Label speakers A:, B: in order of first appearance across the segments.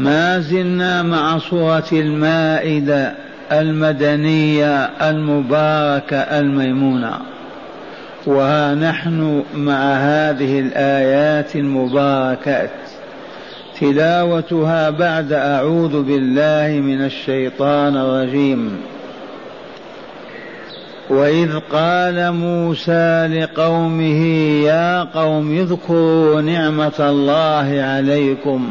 A: ما زلنا مع صورة المائدة المدنية المباركة الميمونة وها نحن مع هذه الآيات المباركات تلاوتها بعد أعوذ بالله من الشيطان الرجيم. وإذ قال موسى لقومه يا قوم اذكروا نعمة الله عليكم.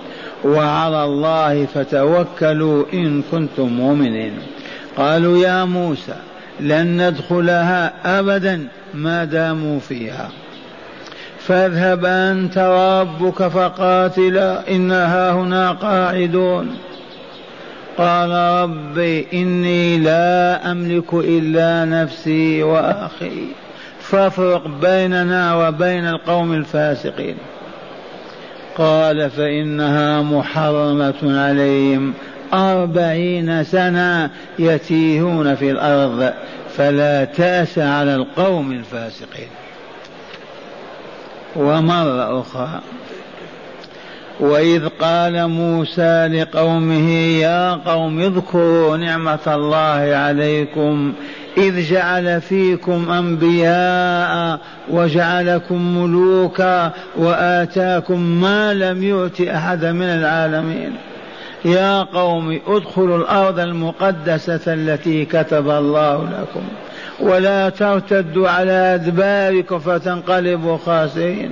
A: وعلى الله فتوكلوا إن كنتم مؤمنين. قالوا يا موسى لن ندخلها أبدا ما داموا فيها. فاذهب أنت وربك فقاتلا إنا هنا قاعدون. قال ربي إني لا أملك إلا نفسي وأخي. فافرق بيننا وبين القوم الفاسقين. قال فإنها محرمة عليهم. أربعين سنة يتيهون في الأرض فلا تأس على القوم الفاسقين. ومرة أخرى وإذ قال موسى لقومه يا قوم اذكروا نعمة الله عليكم إذ جعل فيكم أنبياء وجعلكم ملوكا وآتاكم ما لم يؤت أحدا من العالمين. يا قوم ادخلوا الأرض المقدسة التي كتب الله لكم. ولا ترتدوا على أدباركم فتنقلبوا خاسرين.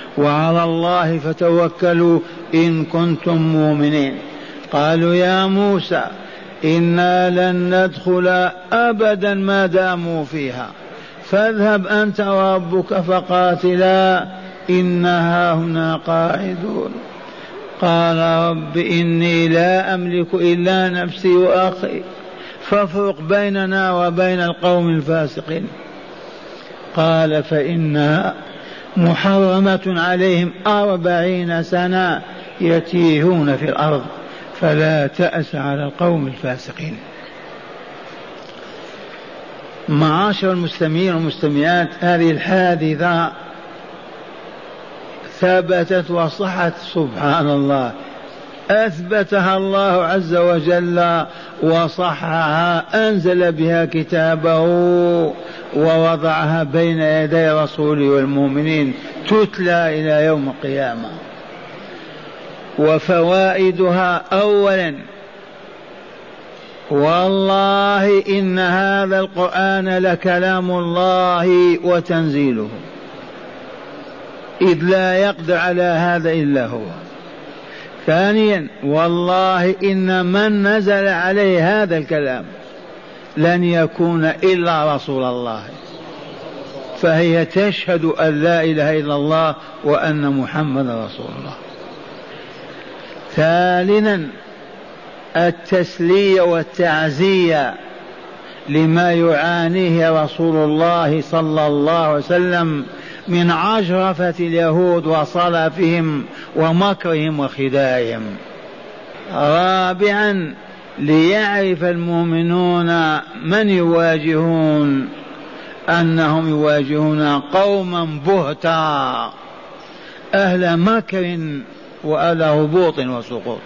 A: وعلى الله فتوكلوا إن كنتم مؤمنين. قالوا يا موسى إنا لن ندخل أبدا ما داموا فيها. فاذهب أنت وربك فقاتلا إنها هنا قاعدون. قال رب إني لا أملك إلا نفسي وأخي فافرق بيننا وبين القوم الفاسقين. قال فإنها محرمة عليهم أربعين سنة يتيهون في الأرض فلا تأس على القوم الفاسقين. معاشر المستمعين والمستمعات هذه الحادثة ثبتت وصحت سبحان الله. أثبتها الله عز وجل وصحها أنزل بها كتابه ووضعها بين يدي رسوله والمؤمنين تتلى إلى يوم القيامة. وفوائدها أولا والله إن هذا القرآن لكلام الله وتنزيله إذ لا يقدر على هذا إلا هو. ثانيا والله إن من نزل عليه هذا الكلام لن يكون إلا رسول الله. فهي تشهد أن لا إله إلا الله وأن محمد رسول الله. ثالثا التسلية والتعزية لما يعانيه رسول الله صلى الله عليه وسلم من عجرفة اليهود وصلفهم ومكرهم وخداعهم. رابعا ليعرف المؤمنون من يواجهون. أنهم يواجهون قوما بهتا أهل مكر وأهل هبوط وسقوط.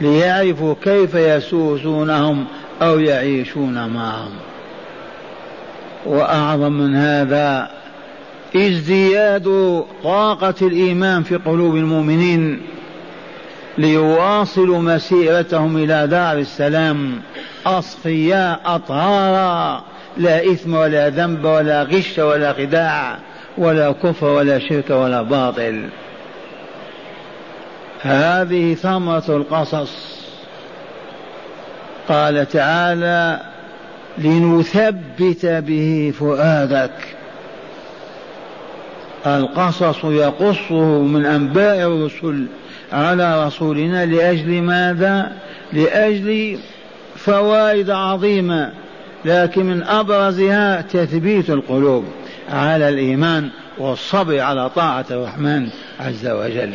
A: ليعرفوا كيف يسوسونهم أو يعيشون معهم. وأعظم من هذا ازدياد طاقة الإيمان في قلوب المؤمنين ليواصلوا مسيرتهم إلى دار السلام. أصفياء أطهارا. لا إثم ولا ذنب ولا غش ولا خداع ولا كفر ولا شرك ولا باطل. هذه ثمرة القصص. قال تعالى لنثبت به فؤادك. القصص يقصه من أنباء الرسل على رسولنا لأجل ماذا؟ لأجل فوائد عظيمة لكن من أبرزها تثبيت القلوب على الإيمان والصبر على طاعة الرحمن عز وجل.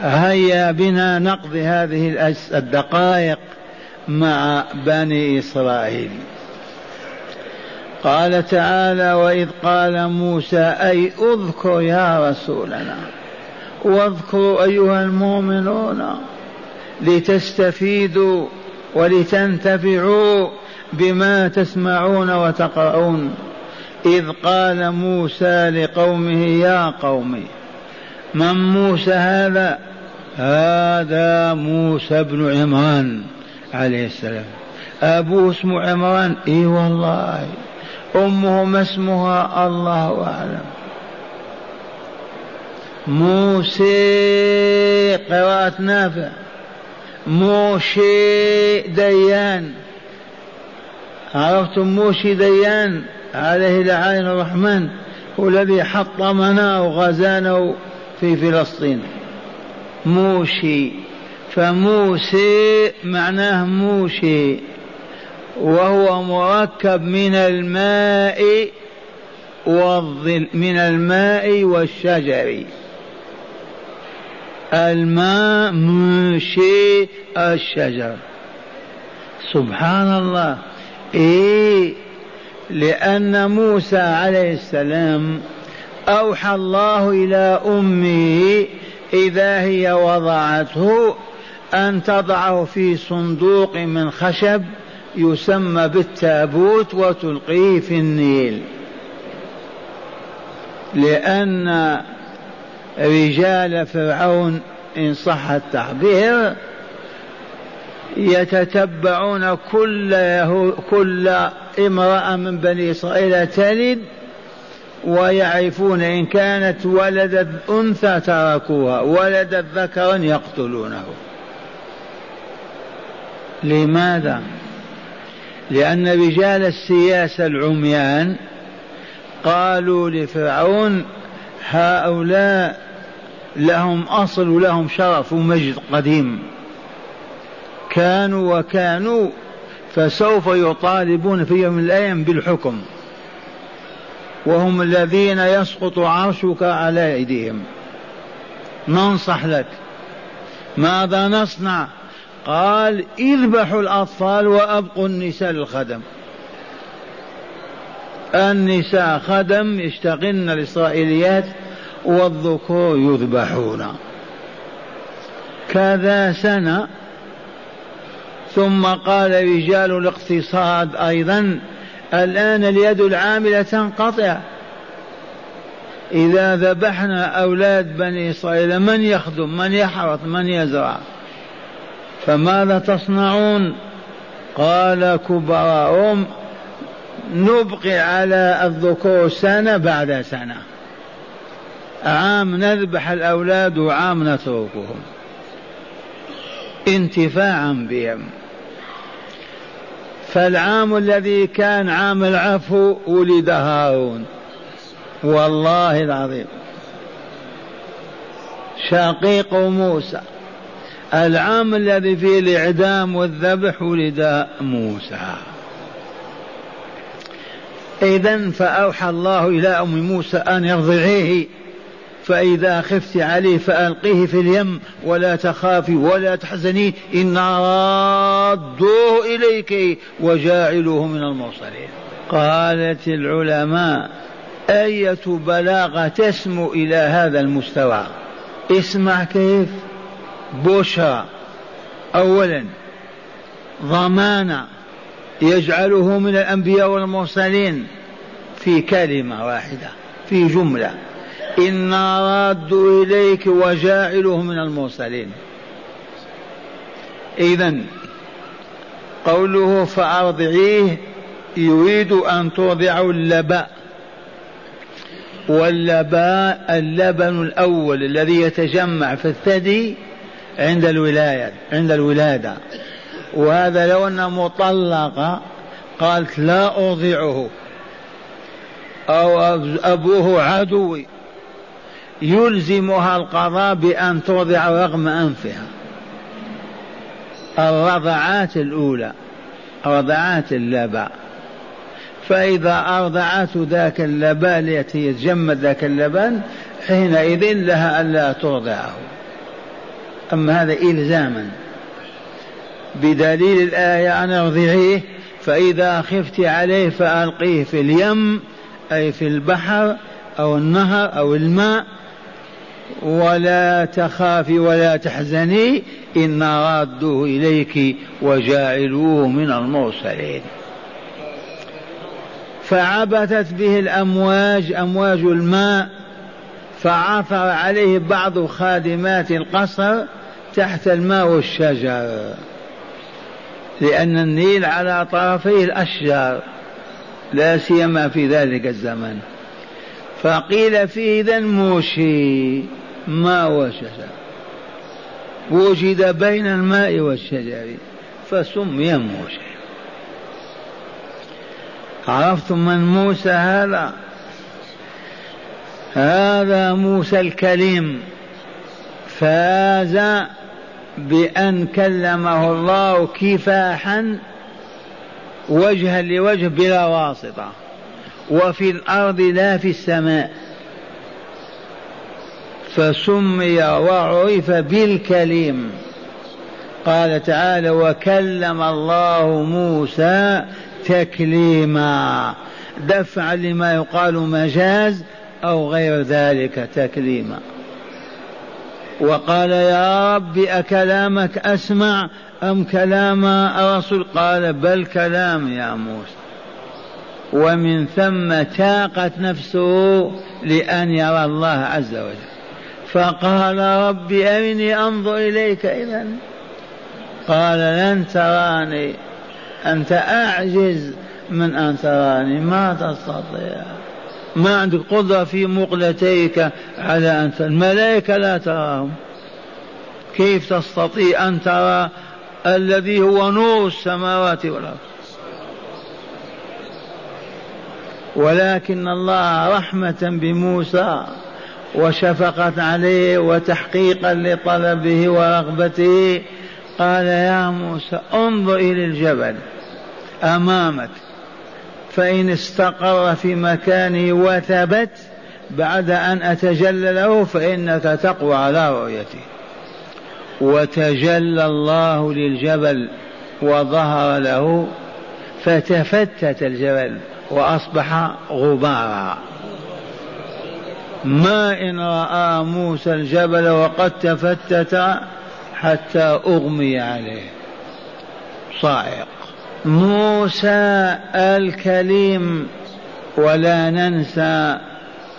A: هيا بنا نقضي هذه الدقائق مع بني إسرائيل. قال تعالى وإذ قال موسى أي اذكر يا رسولنا؟ واذكروا أيها المؤمنون لتستفيدوا ولتنتفعوا بما تسمعون وتقرؤون. إذ قال موسى لقومه يا قوم من موسى هذا؟ هذا موسى بن عمران عليه السلام. أبوه اسمه عمران؟ إي والله. أمه ما اسمها الله أعلم. موسى قراءة نافع. موشي ديان. عرفتم موشي ديان؟ عليه لعين الرحمن. هو الذي حطمنا وغزانا في فلسطين. موشي. فموسي معناه موشي. وهو مركب من الماء والظل من الماء والشجر. الماء منشي الشجر. سبحان الله إيه. لأن موسى عليه السلام أوحى الله إلى أمه إذا هي وضعته أن تضعه في صندوق من خشب يسمى بالتابوت وتلقيه في النيل لأن رجال فرعون إن صح التعبير يتتبعون كل يهو كل امرأة من بني إسرائيل تلد ويعرفون إن كانت ولدت أنثى تركوها ولدت ذكرا يقتلونه لماذا؟ لأن رجال السياسة العميان قالوا لفرعون هؤلاء لهم أصل ولهم شرف ومجد قديم. كانوا وكانوا فسوف يطالبون في يوم من الأيام بالحكم. وهم الذين يسقط عرشك على أيديهم. ننصح لك. ماذا نصنع؟ قال اذبحوا الأطفال وأبقوا النساء للخدم. النساء خدم يشتغلن الإسرائيليات والذكور يذبحون. كذا سنة. ثم قال رجال الاقتصاد أيضا الآن اليد العاملة تنقطع إذا ذبحنا أولاد بني إسرائيل من يخدم؟ من يحرث؟ من يزرع؟ فماذا تصنعون؟ قال كبراءهم نبقي على الذكور سنة بعد سنة. عام نذبح الأولاد وعام نتركهم. انتفاعا بهم. فالعام الذي كان عام العفو ولد هارون. والله العظيم. شقيق موسى. العام الذي فيه الإعدام والذبح ولد موسى. إذا فأوحى الله إلى أم موسى أن يرضعيه فإذا خفت عليه فألقيه في اليم ولا تخافي ولا تحزني إنا رادوه إليك وجاعلوه من المرسلين. قالت العلماء أية بلاغة تسمو إلى هذا المستوى؟ اسمع كيف. بشرى أولا ضمانة يجعله من الأنبياء والمرسلين في كلمة واحدة في جملة. إنا راد إليك وجاعله من المرسلين. إذا قوله فأرضعيه يريد أن ترضع اللباء. واللباء اللبن الأول الذي يتجمع في الثدي عند الولاية عند الولادة. وهذا لو أن مطلقة قالت لا أرضعه. أو أبوه عدوي. يلزمها القضاء بأن ترضع رغم أنفها. الرضعات الأولى رضعات اللبن فإذا أرضعت ذاك اللبن التي يتجمد ذاك اللبن حينئذ لها ألا ترضعه. أما هذا إلزاما. بدليل الآية أن أرضعيه فإذا خفت عليه فألقيه في اليم أي في البحر أو النهر أو الماء. ولا تخافي ولا تحزني إنا رادوه إليك وجاعلوه من المرسلين. فعبثت به الأمواج أمواج الماء فعثر عليه بعض خادمات القصر. تحت الماء والشجر لأن النيل على طرفيه الأشجار لا سيما في ذلك الزمن. فقيل فيه إذا موشي ما وشجر وجد بين الماء والشجر فسمي موشي. عرفتم من موسى هذا؟ هذا موسى الكليم. فاز بأن كلمه الله كفاحا وجها لوجه بلا واسطة. وفي الأرض لا في السماء. فسمي وعرف بالكليم قال تعالى وكلم الله موسى تكليما. دفعا لما يقال مجاز أو غير ذلك تكليما. وقال يا رب أكلامك أسمع أم كلام الرسول؟ قال بل كلام يا موسى. ومن ثم تاقت نفسه لأن يرى الله عز وجل. فقال رب أرني أنظر إليك إذا. قال لن تراني. أنت أعجز من أن تراني. ما تستطيع. ما عندك قدرة في مقلتيك على أن الملائكة لا تراهم. كيف تستطيع أن ترى الذي هو نور السماوات والأرض؟ ولكن الله رحمة بموسى وشفقة عليه وتحقيقا لطلبه ورغبته قال يا موسى انظر إلى الجبل أمامك. فإن استقر في مكانه وثبت بعد أن أتجلى له فإنك تقوى على رؤيته وتجلى الله للجبل وظهر له فتفتت الجبل وأصبح غبارا. ما إن رأى موسى الجبل وقد تفتت حتى أغمي عليه. صاعق موسى الكليم ولا ننسى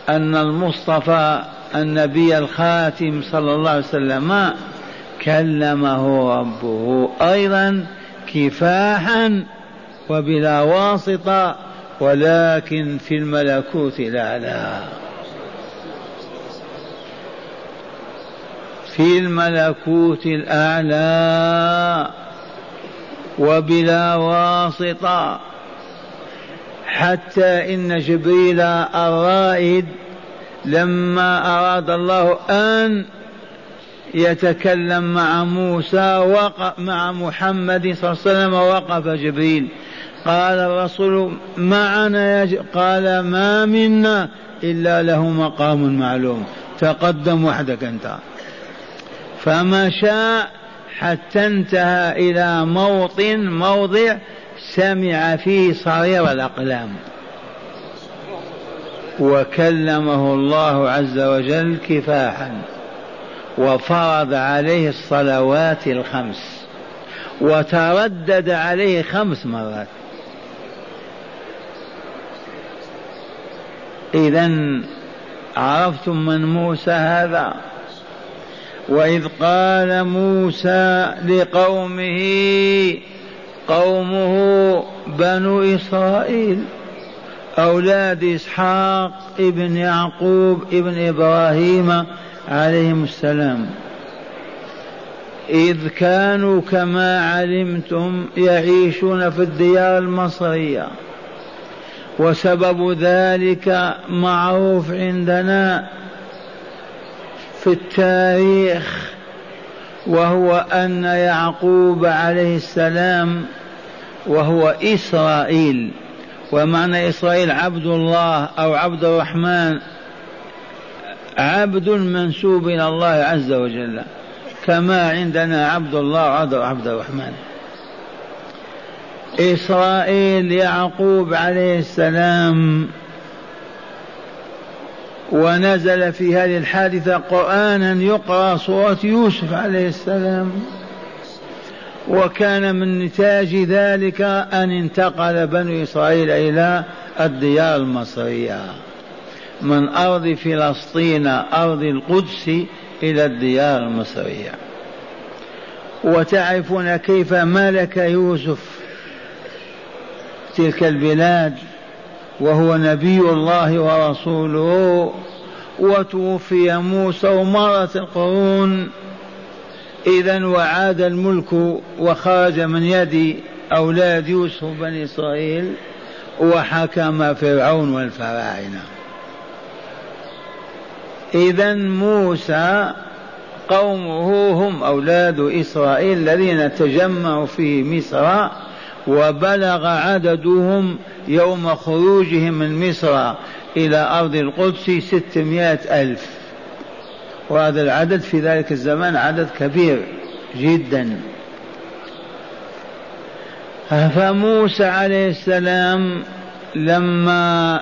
A: أن المصطفى النبي الخاتم صلى الله عليه وسلم كلمه ربه أيضا كفاحا وبلا واسطة ولكن في الملكوت الأعلى. في الملكوت الأعلى. وبلا واسطة. حتى إن جبريل الرائد لما أراد الله أن يتكلم مع موسى وقف مع محمد صلى الله عليه وسلم وقف جبريل. قال الرسول معنا يا قال ما منا إلا له مقام معلوم. تقدم وحدك أنت. فمشى حتى انتهى إلى موطن موضع سمع فيه صرير الأقلام. وكلمه الله عز وجل كفاحا وفرض عليه الصلوات الخمس وتردد عليه خمس مرات. إذا عرفتم من موسى هذا؟ وإذ قال موسى لقومه قومه بنو إسرائيل أولاد إسحاق ابن يعقوب ابن إبراهيم عليهم السلام إذ كانوا كما علمتم يعيشون في الديار المصرية وسبب ذلك معروف عندنا في التاريخ وهو أن يعقوب عليه السلام وهو إسرائيل. ومعنى إسرائيل عبد الله أو عبد الرحمن عبد منسوب إلى الله عز وجل كما عندنا عبد الله عبد الرحمن. إسرائيل يعقوب عليه السلام ونزل في هذه الحادثة قرآنا يقرأ سورة يوسف عليه السلام. وكان من نتاج ذلك أن انتقل بنو إسرائيل إلى الديار المصرية من أرض فلسطين أرض القدس إلى الديار المصرية. وتعرفون كيف ملك يوسف تلك البلاد؟ وهو نبي الله ورسوله وتوفي موسى ومرت القرون. إذا وعاد الملك وخرج من يد أولاد يوسف بني إسرائيل وحكم فرعون والفراعنة. إذا موسى قومه هم أولاد إسرائيل الذين تجمعوا في مصر وبلغ عددهم يوم خروجهم من مصر إلى أرض القدس ستمائة ألف. وهذا العدد في ذلك الزمان عدد كبير جدا. فموسى عليه السلام لما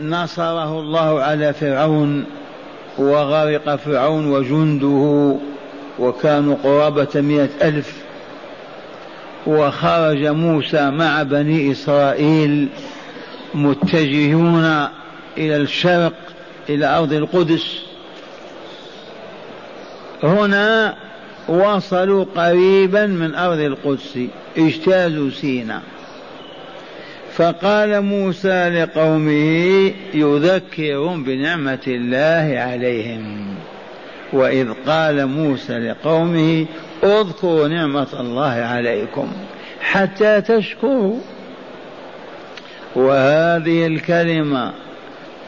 A: نصره الله على فرعون وغرق فرعون وجنده وكانوا قرابة مئة ألف وخرج موسى مع بني إسرائيل متجهون إلى الشرق إلى أرض القدس. هنا وصلوا قريبا من أرض القدس اجتازوا سينا. فقال موسى لقومه يذكرهم بنعمة الله عليهم. وإذ قال موسى لقومه اذكروا نعمة الله عليكم حتى تشكروا. وهذه الكلمة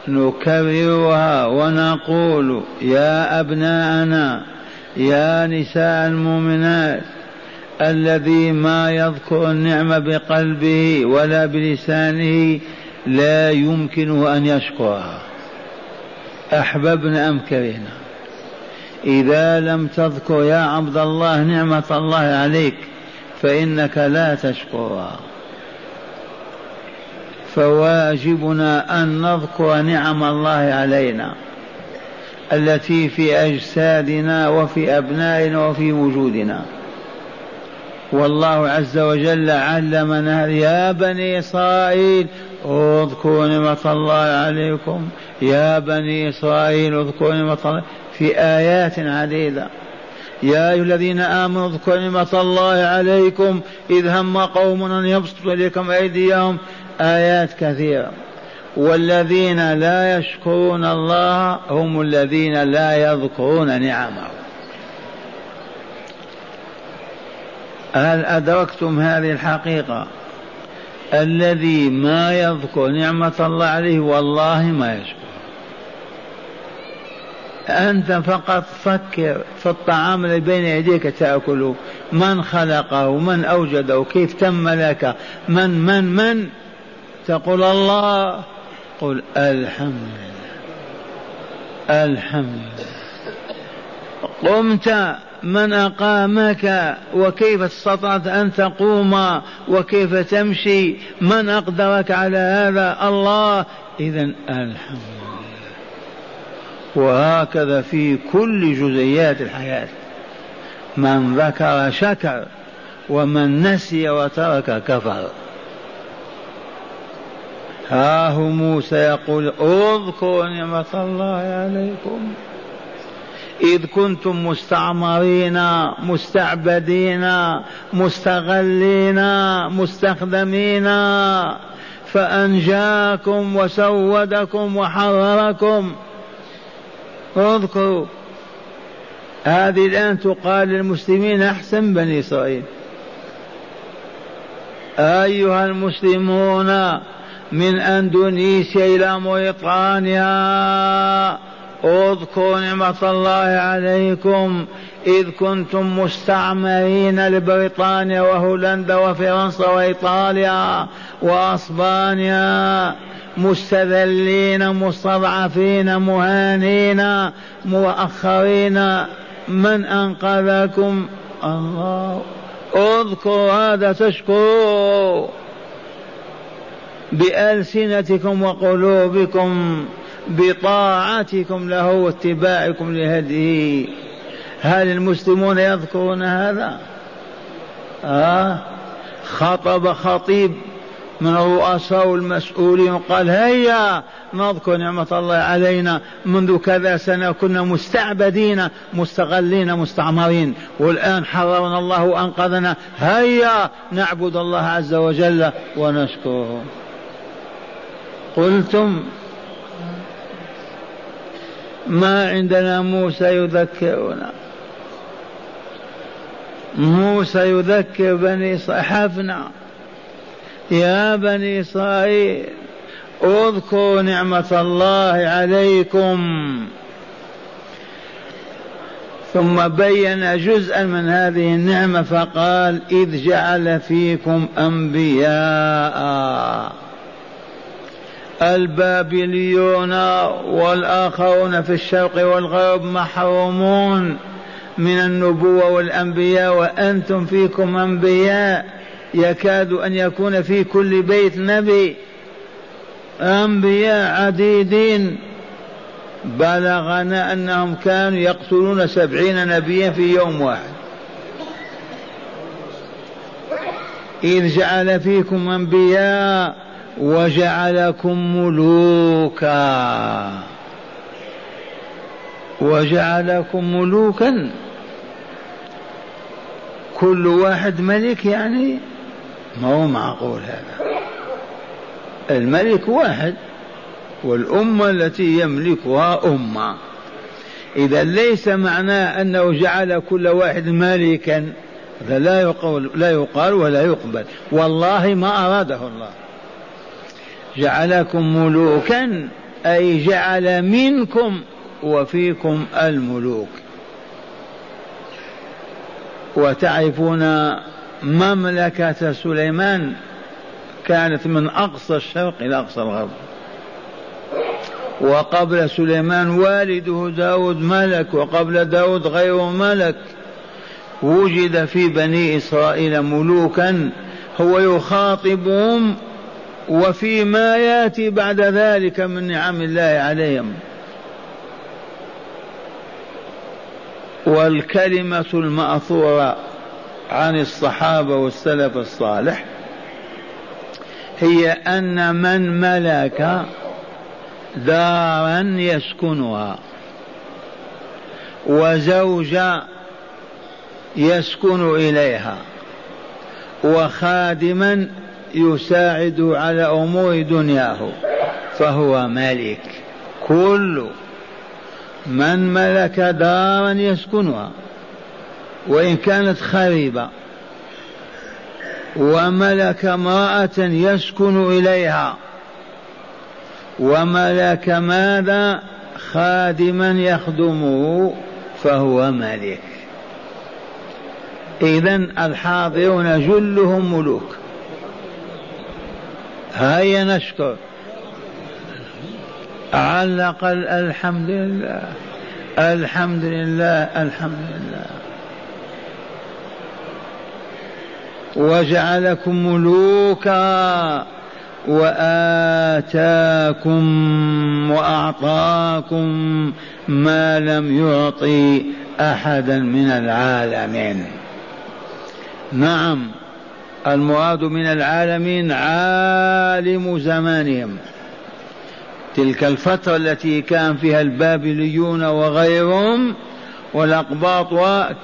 A: نكررها ونقول يا أبناءنا يا نساء المؤمنات الذي ما يذكر النعمة بقلبه ولا بلسانه لا يمكنه أن يشكرها. أحببنا أم كرهنا؟ إذا لم تذكر يا عبد الله نعمة الله عليك فإنك لا تشكرها فواجبنا أن نذكر نعم الله علينا التي في أجسادنا وفي أبنائنا وفي وجودنا. والله عز وجل علمنا يا بني إسرائيل اذكروا نعمة الله عليكم. يا بني إسرائيل اذكروا نعمة الله في آيات عديدة. يا أيها الذين آمنوا اذكروا نعمة الله عليكم إذ هم قوم أن يبسطوا إليكم أيديهم. آيات كثيرة. والذين لا يشكرون الله هم الذين لا يذكرون نعمه. هل أدركتم هذه الحقيقة؟ الذي ما يذكر نعمة الله عليه والله ما يشكر. أنت فقط فكر في الطعام الذي بين يديك تأكله. من خلقه؟ من أوجده؟ كيف تم لك؟ من من من؟ تقول الله. قل الحمد لله الحمد. قمت من أقامك؟ وكيف استطعت أن تقوم؟ وكيف تمشي؟ من أقدرك على هذا؟ الله. إذا الحمد. وهكذا في كل جزئيات الحياة. من ذكر شكر ومن نسي وترك كفر. ها هو موسى يقول اذكروا نعمة الله عليكم. إذ كنتم مستعمرين مستعبدين مستغلين مستخدمين فأنجاكم وسودكم وحرركم اذكروا. هذه الآن تقال للمسلمين أحسن بني إسرائيل. أيها المسلمون من أندونيسيا إلى موريطانيا اذكروا نعمة الله عليكم إذ كنتم مستعمرين لبريطانيا وهولندا وفرنسا وإيطاليا وأسبانيا. مستذلين مستضعفين مهانين مؤخرين. من أنقذكم؟ الله. اذكروا هذا تشكروا بألسنتكم وقلوبكم بطاعتكم له واتباعكم لهديه. هل المسلمون يذكرون هذا؟ آه. خطب خطيب. من الرؤساء والمسؤولين قال هيا نذكر نعمة الله علينا. منذ كذا سنة كنا مستعبدين مستغلين مستعمرين. والآن حررنا الله وأنقذنا. هيا نعبد الله عز وجل ونشكره. قلتم ما عندنا موسى يذكرنا. موسى يذكر بني صحفنا. يا بني إسرائيل اذكروا نعمة الله عليكم. ثم بين جزءا من هذه النعمة فقال إذ جعل فيكم أنبياء البابليون والآخرون في الشرق والغرب محرومون من النبوة والأنبياء وأنتم فيكم أنبياء. يكاد أن يكون في كل بيت نبي. أنبياء عديدين. بلغنا أنهم كانوا يقتلون سبعين نبيا في يوم واحد. إذ جعل فيكم أنبياء وجعلكم ملوكا. وجعلكم ملوكا. كل واحد ملك يعني. ما هو معقول هذا؟ الملك واحد والأمة التي يملكها أمة. إذا ليس معناه أنه جعل كل واحد ملكا هذا لا يقول لا يقال ولا يقبل. والله ما أراده الله. جعلكم ملوكا أي جعل منكم وفيكم الملوك. وتعرفون مملكة سليمان كانت من أقصى الشرق إلى أقصى الغرب. وقبل سليمان والده داود ملك وقبل داود غيره ملك وجد في بني إسرائيل ملوكا هو يخاطبهم وفيما يأتي بعد ذلك من نعم الله عليهم. والكلمة المأثورة عن الصحابة والسلف الصالح هي أن من ملك دارا يسكنها وزوجا يسكن إليها وخادما يساعد على أمور دنياه فهو ملك. كل من ملك دارا يسكنها وإن كانت خريبة. وملك امرأة يسكن إليها. وملك ماذا؟ خادما يخدمه فهو ملك. اذا الحاضرون جلهم ملوك. هيا نشكر. علق الحمد لله. الحمد لله الحمد لله. وجعلكم ملوكا وآتاكم وأعطاكم ما لم يعطي أحدا من العالمين. نعم المراد من العالمين عالم زمانهم. تلك الفترة التي كان فيها البابليون وغيرهم والأقباط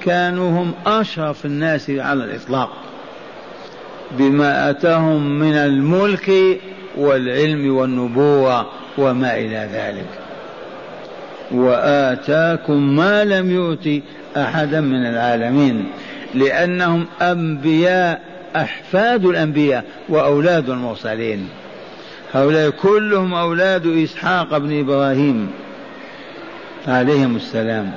A: كانوا هم أشرف الناس على الإطلاق. بما أتاهم من الملك والعلم والنبوة وما إلى ذلك. وآتاكم ما لم يؤت أحدا من العالمين لأنهم أنبياء أحفاد الأنبياء وأولاد المرسلين. هؤلاء كلهم أولاد إسحاق بن إبراهيم عليهم السلام.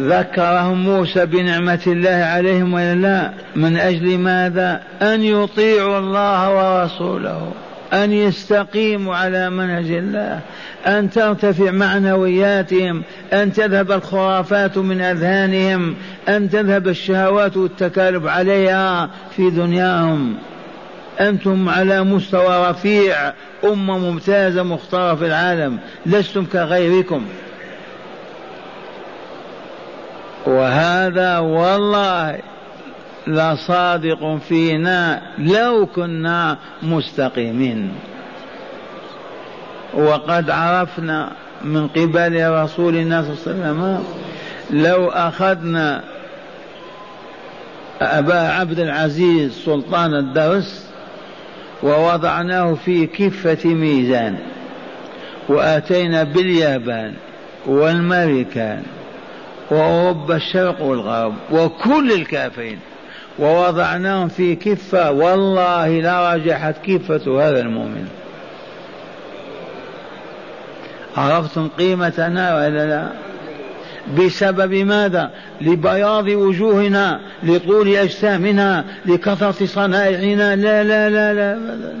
A: ذكرهم موسى بنعمة الله عليهم ولا لا من أجل ماذا؟ أن يطيعوا الله ورسوله أن يستقيموا على منهج الله أن ترتفع معنوياتهم أن تذهب الخرافات من أذهانهم أن تذهب الشهوات والتكالب عليها في دنياهم. أنتم على مستوى رفيع أمة ممتازة مختارة في العالم لستم كغيركم. وهذا والله لصادق فينا لو كنا مستقيمين. وقد عرفنا من قبل رسول الله صلى الله عليه وسلم لو أخذنا أبا عبد العزيز سلطان الدرس ووضعناه في كفة ميزان وأتينا باليابان والمريكان. وأوروبا الشرق والغرب وكل الكافرين ووضعناهم في كفة والله لرجحت كفة هذا المؤمن. عرفتم قيمتنا ولا لا؟ بسبب ماذا؟ لبياض وجوهنا لطول أجسامنا لكثرة صنائعنا لا لا لا لا, لا.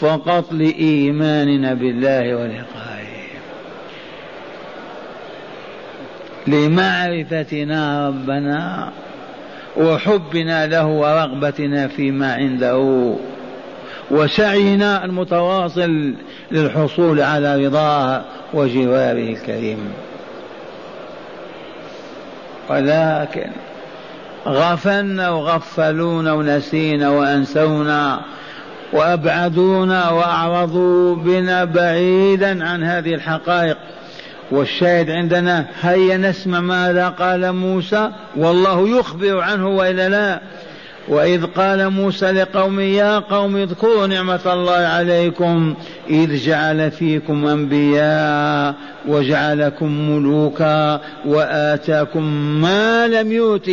A: فقط لإيماننا بالله ولقائه لمعرفتنا ربنا وحبنا له ورغبتنا فيما عنده وسعينا المتواصل للحصول على رضاه وجواره الكريم. ولكن غفلنا وغفلونا ونسينا وأنسونا وأبعدونا وأعرضوا بنا بعيدا عن هذه الحقائق. والشاهد عندنا هيا نسمع ماذا قال موسى والله يخبر عنه وإلا لا. وإذ قال موسى لقوم يا قوم اذكروا نعمة الله عليكم إذ جعل فيكم أنبياء وجعلكم ملوكا وآتاكم ما لم يؤت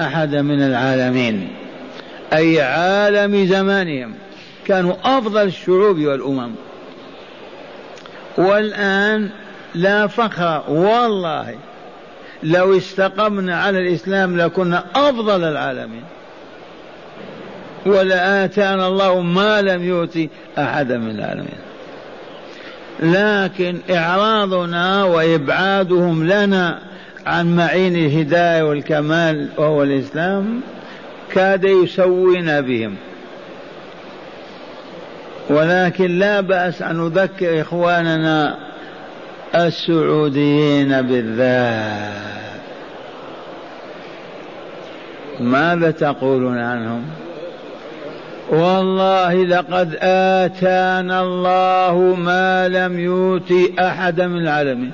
A: احدا من العالمين. أي عالم زمانهم. كانوا أفضل الشعوب والأمم. والآن لا فخر والله لو استقمنا على الإسلام لكنا أفضل العالمين. ولآتانا الله ما لم يؤت أحدا من العالمين. لكن إعراضنا وإبعادهم لنا عن معين الهداية والكمال وهو الإسلام كاد يسوينا بهم. ولكن لا بأس أن نذكر إخواننا السعوديين بالذات. ماذا تقولون عنهم؟ والله لقد آتانا الله ما لم يؤت أحدا من العالمين.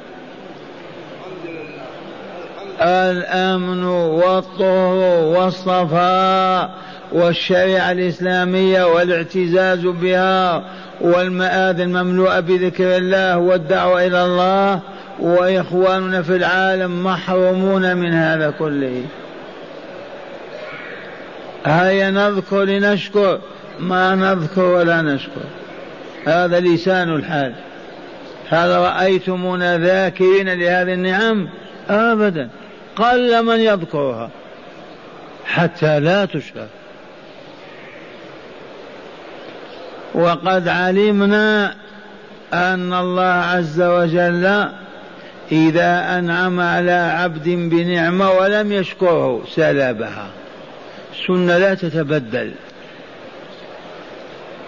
A: الأمن والطهر والصفاء والشريعة الإسلامية والإعتزاز بها والمآذن المملوءة بذكر الله والدعوة إلى الله وإخواننا في العالم محرومون من هذا كله. هيا نذكر لنشكر ما نذكر ولا نشكر. هذا لسان الحال. هل رأيتمونا ذاكرين لهذه النعم أبدا. قل من يذكرها حتى لا تشكر. وقد علمنا أن الله عز وجل إذا أنعم على عبد بنعمة ولم يشكره سلبها. سنة لا تتبدل.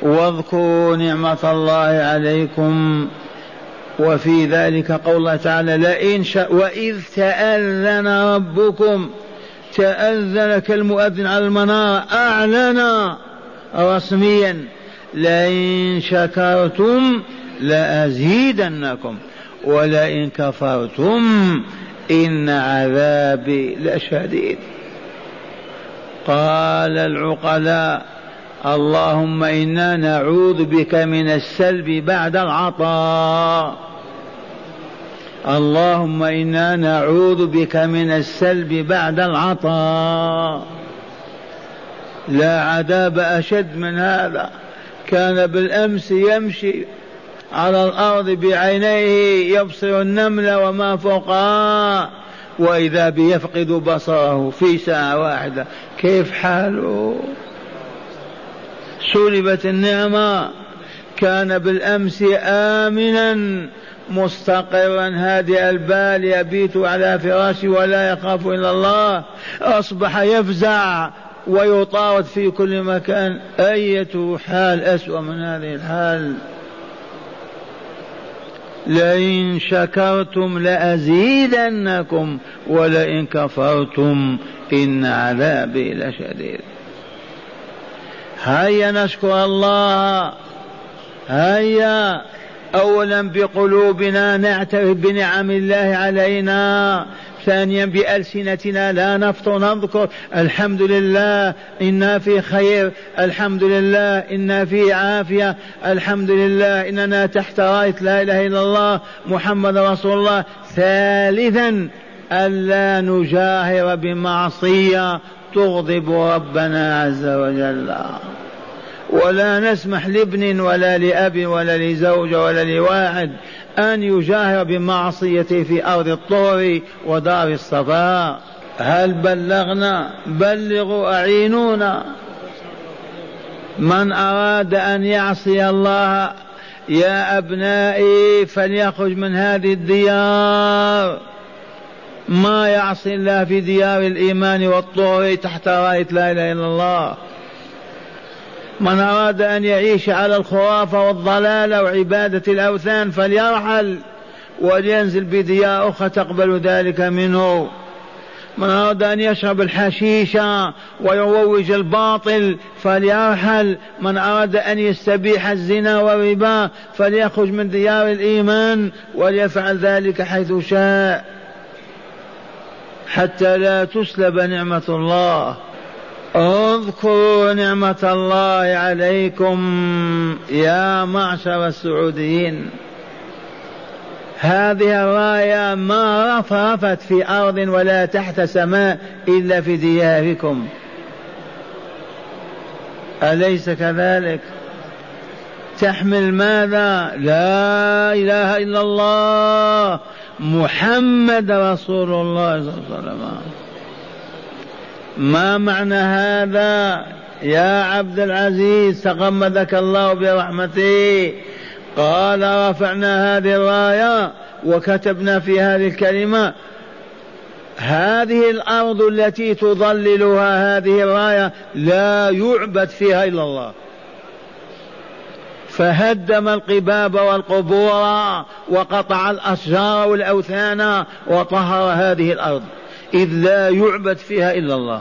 A: واذكروا نعمة الله عليكم وفي ذلك قول الله تعالى لئن شاء وإذ تأذن ربكم تأذن كالمؤذن على المنارة أعلن رسميا. لئن شكرتم لأزيدنكم. ولئن كفرتم إن عذابي لشديد. قال العقلاء اللهم إنا نعوذ بك من السلب بعد العطاء. اللهم إنا نعوذ بك من السلب بعد العطاء. لا عذاب أشد من هذا. كان بالأمس يمشي على الأرض بعينيه يبصر النمل وما فوقها وإذا بيفقد بصره في ساعة واحدة. كيف حاله؟ سلبت النعمة. كان بالأمس آمنا مستقرا. هادئ البال يبيت على فراشه ولا يخاف إلا الله. أصبح يفزع. ويطارد في كل مكان. أية حال أسوأ من هذه الحال؟ لئن شكرتم لأزيدنكم ولئن كفرتم إن عذابي لشديد. هيا نشكر الله. هيا. اولا بقلوبنا نعترف بنعم الله علينا. ثانيا بألسنتنا لا نفطر نذكر الحمد لله إنا في خير الحمد لله إنا في عافية الحمد لله إننا تحت راية لا إله إلا الله محمد رسول الله. ثالثا ألا نجاهر بمعصية تغضب ربنا عز وجل. ولا نسمح لابن ولا لأب ولا لزوجة ولا لواحد أن يجاهر بمعصيته في أرض الطور ودار الصفاء هل بلغنا؟ بلغوا أعينونا. من أراد أن يعصي الله يا أبنائي فليخرج من هذه الديار. ما يعصي الله في ديار الإيمان والطور تحت راية لا إله إلا الله. من أراد أن يعيش على الخرافة والضلال وعبادة الأوثان فليرحل ولينزل بديار أخرى تقبل ذلك منه. من أراد أن يشرب الحشيش ويروج الباطل فليرحل. من أراد أن يستبيح الزنا والربا فليخرج من ديار الإيمان وليفعل ذلك حيث شاء. حتى لا تسلب نعمة الله. اذكروا نعمة الله عليكم يا معشر السعوديين. هذه الراية ما رفرفت في أرض ولا تحت سماء إلا في دياركم. أليس كذلك؟ تحمل ماذا؟ لا إله إلا الله. محمد رسول الله صلى الله عليه وسلم. ما معنى هذا؟ يا عبد العزيز تغمدك الله برحمته. قال رفعنا هذه الراية وكتبنا في هذه الكلمة. هذه الأرض التي تظللها هذه الراية لا يعبد فيها إلا الله. فهدم القباب والقبور وقطع الأشجار والأوثان وطهر هذه الأرض. إذ لا يعبد فيها إلا الله.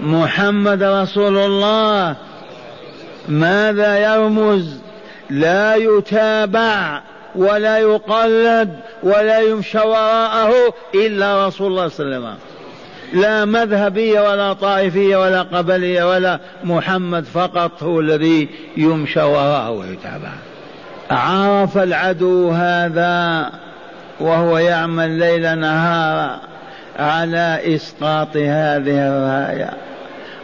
A: محمد رسول الله. ماذا يرمز؟ لا يتابع ولا يقلد ولا يمشى وراءه إلا رسول الله صلى الله عليه وسلم. لا مذهبية ولا طائفية ولا قبلية ولا محمد فقط هو الذي يمشى وراءه ويتابع. عرف العدو هذا. وهو يعمل ليل نهارا على إسقاط هذه الراية.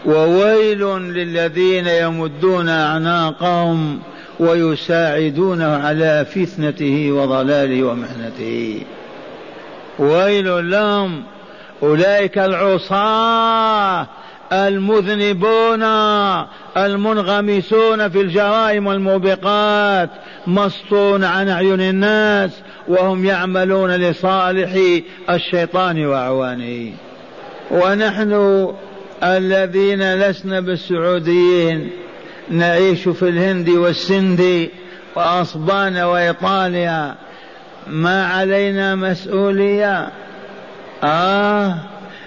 A: وويل للذين يمدون أعناقهم ويساعدونه على فتنته وضلاله ومحنته ويل لهم أولئك العصاة المذنبون المنغمسون في الجرائم والموبقات مسطون عن أعين الناس وهم يعملون لصالح الشيطان وأعوانه. ونحن الذين لسنا بالسعوديين نعيش في الهند والسند وأصبان وإيطاليا. ما علينا مسؤولية؟ آه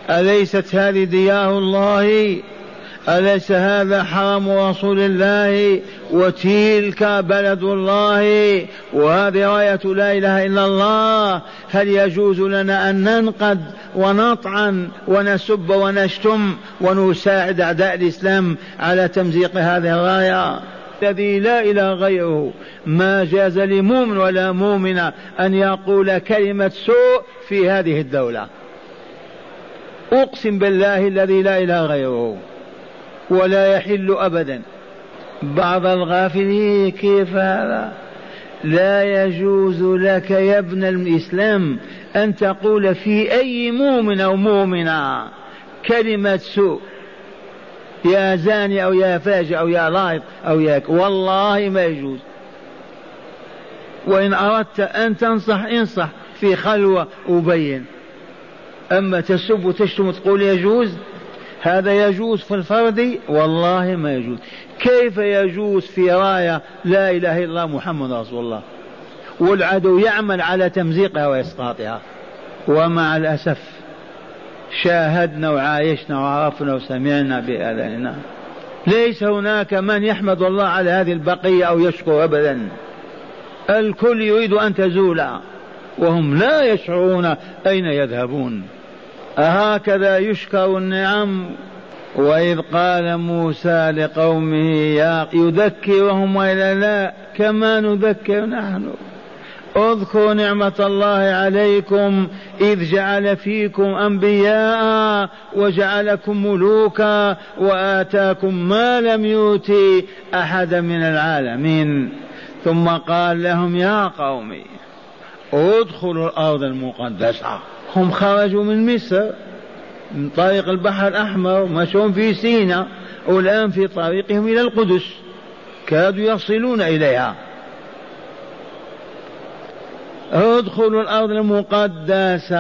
A: أليست هذه ديار الله؟ أليس هذا حرم رسول الله وتلك بلد الله؟ وهذه راية لا إله إلا الله. هل يجوز لنا أن ننقد ونطعن ونسب ونشتم ونساعد أعداء الإسلام على تمزيق هذه الراية؟ الذي لا إله غيره. ما جاز لمؤمن ولا مؤمنة أن يقول كلمة سوء في هذه الدولة. أقسم بالله الذي لا إله غيره. ولا يحل أبدا. بعض الغافلين كيف هذا؟ لا يجوز لك يا ابن الإسلام أن تقول في أي مؤمن أو مؤمنة كلمة سوء. يا زاني أو يا فاجر أو يا لايط أو يا والله ما يجوز. وإن أردت أن تنصح انصح في خلوة أبين أما تسب وتشتم وتقول يجوز هذا يجوز في الفرد؟ والله ما يجوز. كيف يجوز في راية لا إله إلا الله محمد رسول الله؟ والعدو يعمل على تمزيقها وإسقاطها. ومع الأسف شاهدنا وعايشنا وعرفنا وسمعنا بآذاننا ليس هناك من يحمد الله على هذه البقية أو يشكر أبدا. الكل يريد أن تزول. وهم لا يشعرون أين يذهبون. أهكذا يشكر النعم وإذ قال موسى لقومه يا يذكرهم وإلا لا كما نذكر نحن. اذكروا نعمة الله عليكم إذ جعل فيكم أنبياء وجعلكم ملوكا وآتاكم ما لم يؤتي أحدا من العالمين. ثم قال لهم يا قوم ادخلوا الأرض المقدسة. هم خرجوا من مصر من طريق البحر الأحمر مشون في سينا والآن في طريقهم إلى القدس. كادوا يصلون إليها. ادخلوا الأرض المقدسة.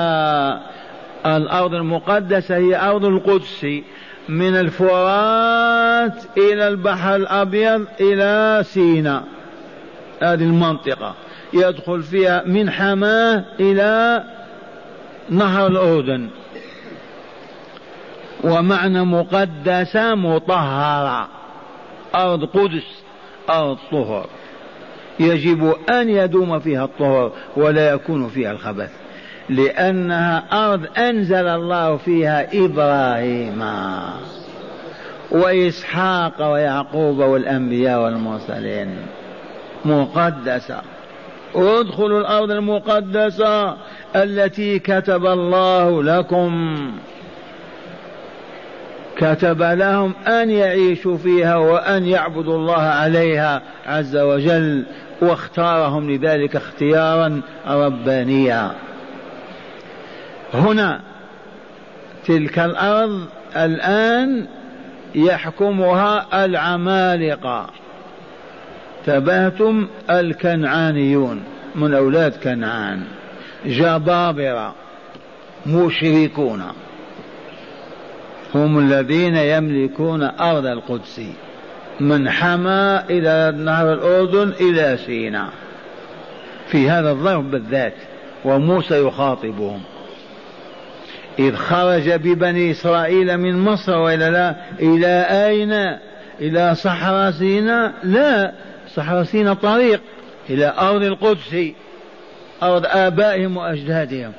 A: الأرض المقدسة هي أرض القدس. من الفرات إلى البحر الأبيض إلى سينا. هذه المنطقة. يدخل فيها من حماة إلى نهر الأردن. ومعنى مقدسة مطهرة. أرض قدس أرض طهر. يجب أن يدوم فيها الطهر ولا يكون فيها الخبث لأنها أرض أنزل الله فيها إبراهيم. وإسحاق ويعقوب والأنبياء والمرسلين. مقدسة. ادخلوا الأرض المقدسة التي كتب الله لكم. كتب لهم أن يعيشوا فيها وأن يعبدوا الله عليها عز وجل واختارهم لذلك اختيارا ربانيا. هنا تلك الأرض الآن يحكمها العمالقة. تبهتم الكنعانيون من أولاد كنعان جبابرة مشركون. هم الذين يملكون أرض القدس من حما إلى نهر الأردن إلى سيناء في هذا الظرف بالذات وموسى يخاطبهم. إذ خرج ببني إسرائيل من مصر وإلى لا إلى أين؟ إلى صحراء سيناء لا صحراء سيناء طريق إلى أرض القدس أرض آبائهم وأجدادهم.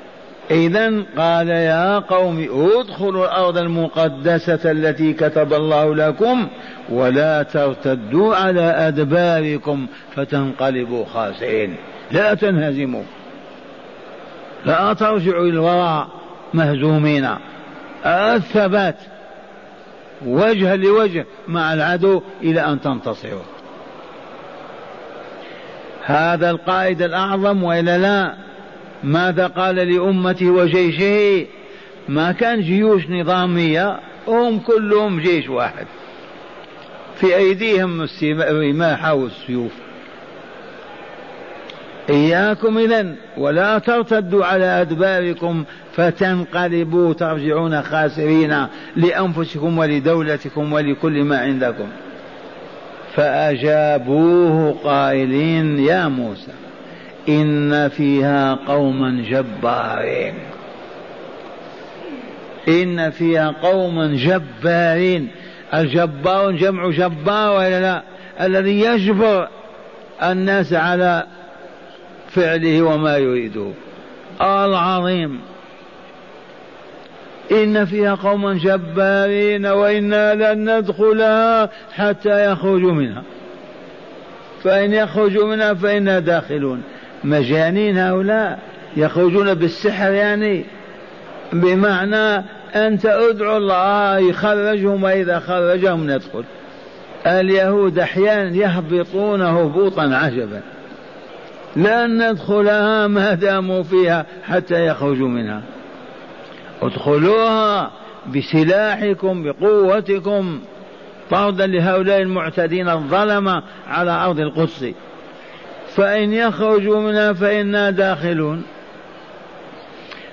A: إذا قال يا قوم ادخلوا الأرض المقدسة التي كتب الله لكم ولا ترتدوا على أدباركم فتنقلبوا خاسئين لا تنهزموا. لا ترجعوا إلى الوراء مهزومين. الثبات وجها لوجه مع العدو إلى أن تنتصروا. هذا القائد الأعظم وإلا لا؟ ماذا قال لأمته وجيشه؟ ما كان جيوش نظامية هم كلهم جيش واحد. في أيديهم الرماح والسيوف. إياكم إذا ولا ترتدوا على أدباركم فتنقلبوا ترجعون خاسرين لأنفسكم ولدولتكم ولكل ما عندكم. فأجابوه قائلين يا موسى إن فيها قوما جبارين. إن فيها قوما جبارين. الجبار جمع جبار ولا لا؟ الذي يجبر الناس على فعله وما يريده. العظيم. إن فيها قوما جبارين وإنا لن ندخلها حتى يخرجوا منها. فإن يخرجوا منها فإنا داخلون. مجانين هؤلاء. يخرجون بالسحر يعني. بمعنى أنت ادعو الله يخرجهم وإذا خرجهم ندخل. اليهود أحيانا يهبطون هبوطا عجبا. لن ندخلها ما داموا فيها حتى يخرجوا منها. ادخلوها بسلاحكم بقوتكم. طردا لهؤلاء المعتدين الظلمة على أرض القدس. فإن يخرجوا منها فإنا داخلون.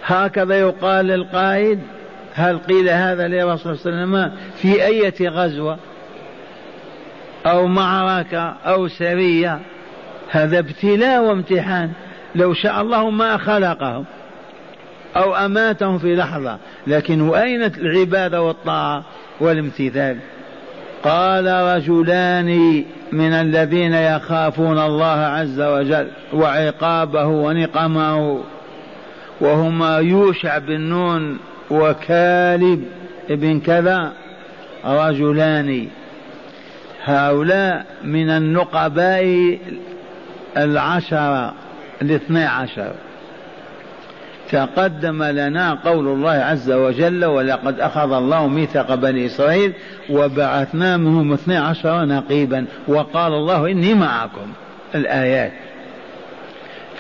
A: هكذا يقال للقائد. هل قيل هذا لرسول صلى الله عليه وسلم في أية غزوة؟ أو معركة؟ أو سرية؟ هذا ابتلاء وامتحان. لو شاء الله ما خلقهم. أو أماتهم في لحظة. لكن وأين العبادة والطاعة والامتثال؟ قال رجلان من الذين يخافون الله عز وجل وعقابه ونقمه وهما يوشع بن نون وكالب ابن كذا. رجلان. هؤلاء من النقباء العشرة الاثني عشر. تقدم لنا قول الله عز وجل ولقد أخذ الله ميثاق بني إسرائيل وبعثنا منهم اثني عشر نقيبا وقال الله إني معكم. الآيات.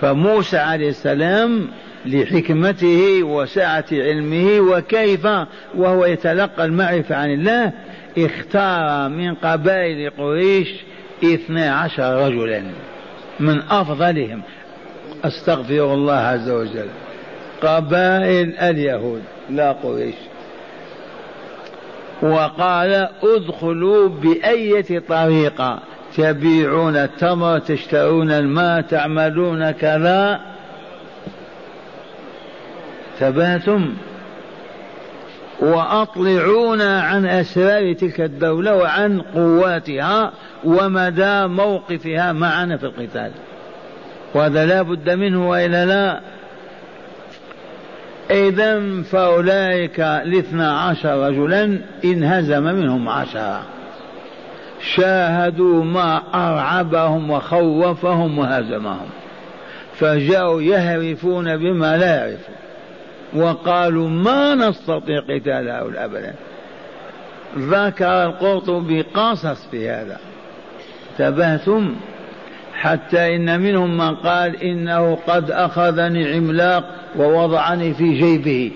A: فموسى عليه السلام لحكمته وسعة علمه وكيف وهو يتلقى المعرفة عن الله اختار من قبائل قريش اثني عشر رجلا من أفضلهم. أستغفر الله عز وجل. قبائل اليهود لا قريش. وقال ادخلوا بأية طريقة تبيعون التمر تشترون الماء تعملون كذا. ثباتم وأطلعونا عن أسرار تلك الدولة وعن قواتها ومدى موقفها معنا في القتال. وهذا لا بد منه وإلا لا. إذا فأولئك الاثنى عشر رجلا انهزم منهم عشرة. شاهدوا ما أرعبهم وخوفهم وهزمهم. فجاءوا يهرفون بما لا يعرفون. وقالوا ما نستطيع قتال هؤلاء أبدا. ذكر القرطبي قصص في هذا. تبهتم حتى إن منهم من قال إنه قد أخذني عملاق ووضعني في جيبه.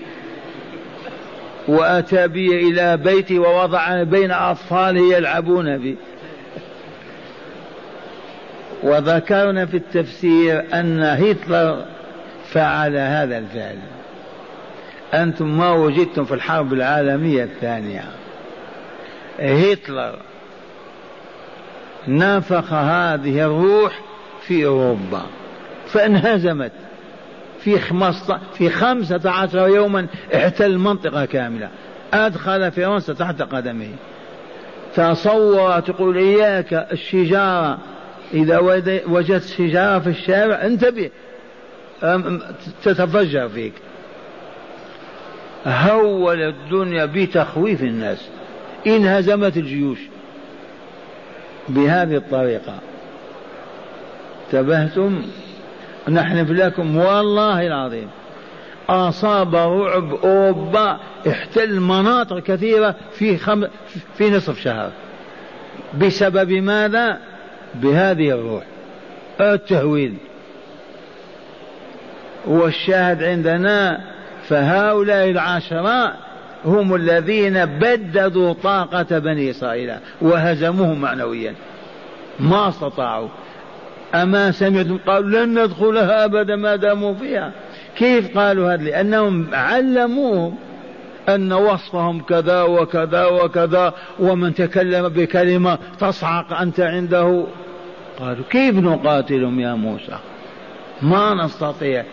A: وأتى بي إلى بيتي ووضعني بين أطفاله يلعبون بي. وذكرنا في التفسير أن هتلر فعل هذا الفعل. أنتم ما وجدتم في الحرب العالمية الثانية. هتلر نفخ هذه الروح في أوروبا فانهزمت في في خمسة عشر يوما احتل منطقة كاملة أدخل فرنسا تحت قدمه. تصور تقول إياك الشجارة إذا وجدت شجارة في الشارع انتبه تتفجر فيك. هول الدنيا بتخويف الناس. إنهزمت الجيوش. بهذه الطريقة. انتبهتم؟ نحلف لكم والله العظيم. أصاب رعب أوروبا احتل مناطق كثيرة في خم... في نصف شهر. بسبب ماذا؟ بهذه الروح. التهويل. والشاهد عندنا فهؤلاء العشرة هم الذين بددوا طاقة بني إسرائيل وهزموهم معنويا. ما استطاعوا. أما سمعتم قالوا لن ندخلها أبدا ما داموا فيها. كيف قالوا هذا؟ لأنهم علموهم أن وصفهم كذا وكذا وكذا ومن تكلم بكلمة تصعق أنت عنده. قالوا كيف نقاتلهم يا موسى؟ ما نستطيع.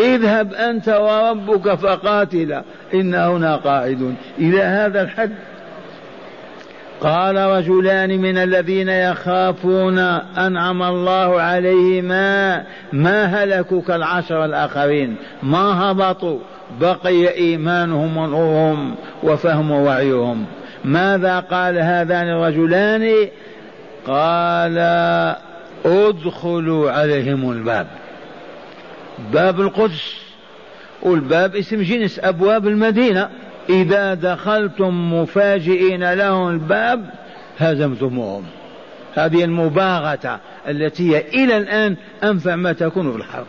A: اذهب أنت وربك فقاتلا إن هنا قاعدون. إلى هذا الحد قال رجلان من الذين يخافون أنعم الله عليهما ما هلكوا كالعشر الآخرين. ما هبطوا بقي إيمانهم ونورهم وفهم وعيهم ماذا قال هذان الرجلان؟ قال ادخلوا عليهم الباب. باب القدس والباب اسم جنس أبواب المدينة. إذا دخلتم مفاجئين لهم الباب هزمتموهم. هذه المباغتة التي هي إلى الآن أنفع ما تكون في الحرب.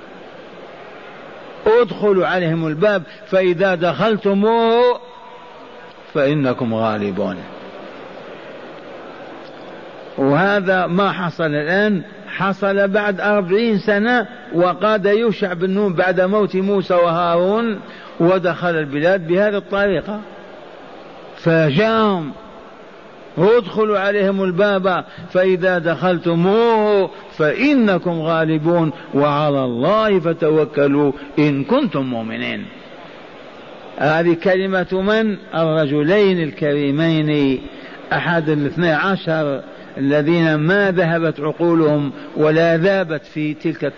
A: ادخلوا عليهم الباب فإذا دخلتموه فإنكم غالبون. وهذا ما حصل الآن حصل بعد أربعين سنة وقاد يوشع بن نون بعد موت موسى وهارون ودخل البلاد بهذه الطريقة. فجاءهم ادخلوا عليهم الباب فإذا دخلتموه فإنكم غالبون وعلى الله فتوكلوا إن كنتم مؤمنين. هذه كلمة من؟ الرجلين الكريمين أحد الاثني عشر. الذين ما ذهبت عقولهم ولا ذابت في تلك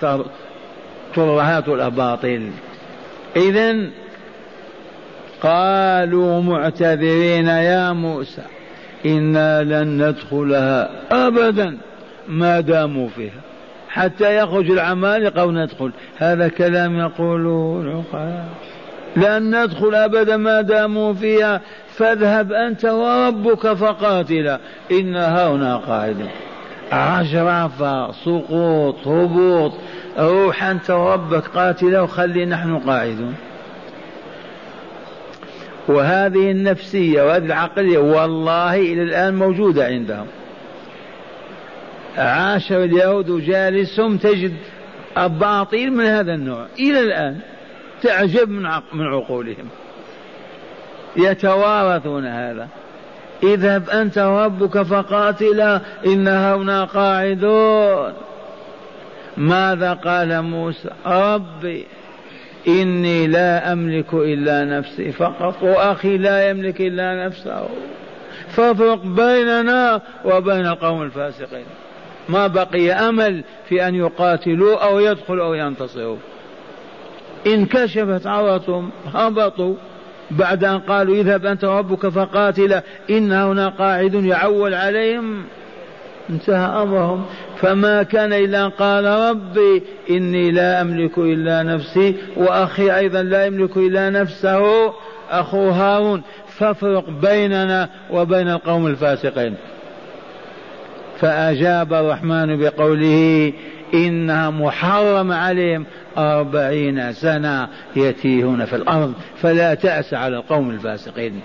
A: الترهات والأباطيل إذا قالوا معتذرين يا موسى إنا لن ندخلها أبدا ما داموا فيها. حتى يخرج العمالقة وندخل هذا كلام يقوله العقلاء. لن ندخل أبدا ما داموا فيها. فاذهب أنت وربك فقاتلا إنا هنا قاعدون. عجرفة سقوط هبوط. روح أنت وربك قاتلا وخلي نحن قاعدون. وهذه النفسية وهذه العقلية والله إلى الآن موجودة عندهم. عاشر اليهود جالسهم تجد أباطيل من هذا النوع. إلى الآن. تعجب من من عقولهم. يتوارثون هذا. اذهب أنت وربك فقاتلا إن هنا قاعدون. ماذا قال موسى؟ ربي إني لا أملك إلا نفسي فقط وأخي لا يملك إلا نفسه. فافرق بيننا وبين القوم الفاسقين. ما بقي أمل في أن يقاتلوا أو يدخلوا أو ينتصروا. انكشفت عورتهم هبطوا. بعد أن قالوا اذهب أنت وربك فقاتلا إن هنا قاعد يعول عليهم. انتهى أمرهم. فما كان إلا أن قال ربي إني لا أملك إلا نفسي وأخي أيضا لا يملك إلا نفسه أخو هارون. فافرق بيننا وبين القوم الفاسقين. فأجاب الرحمن بقوله إنها محرم عليهم. أربعين سنة يتيهون في الأرض فلا تأس على القوم الفاسقين.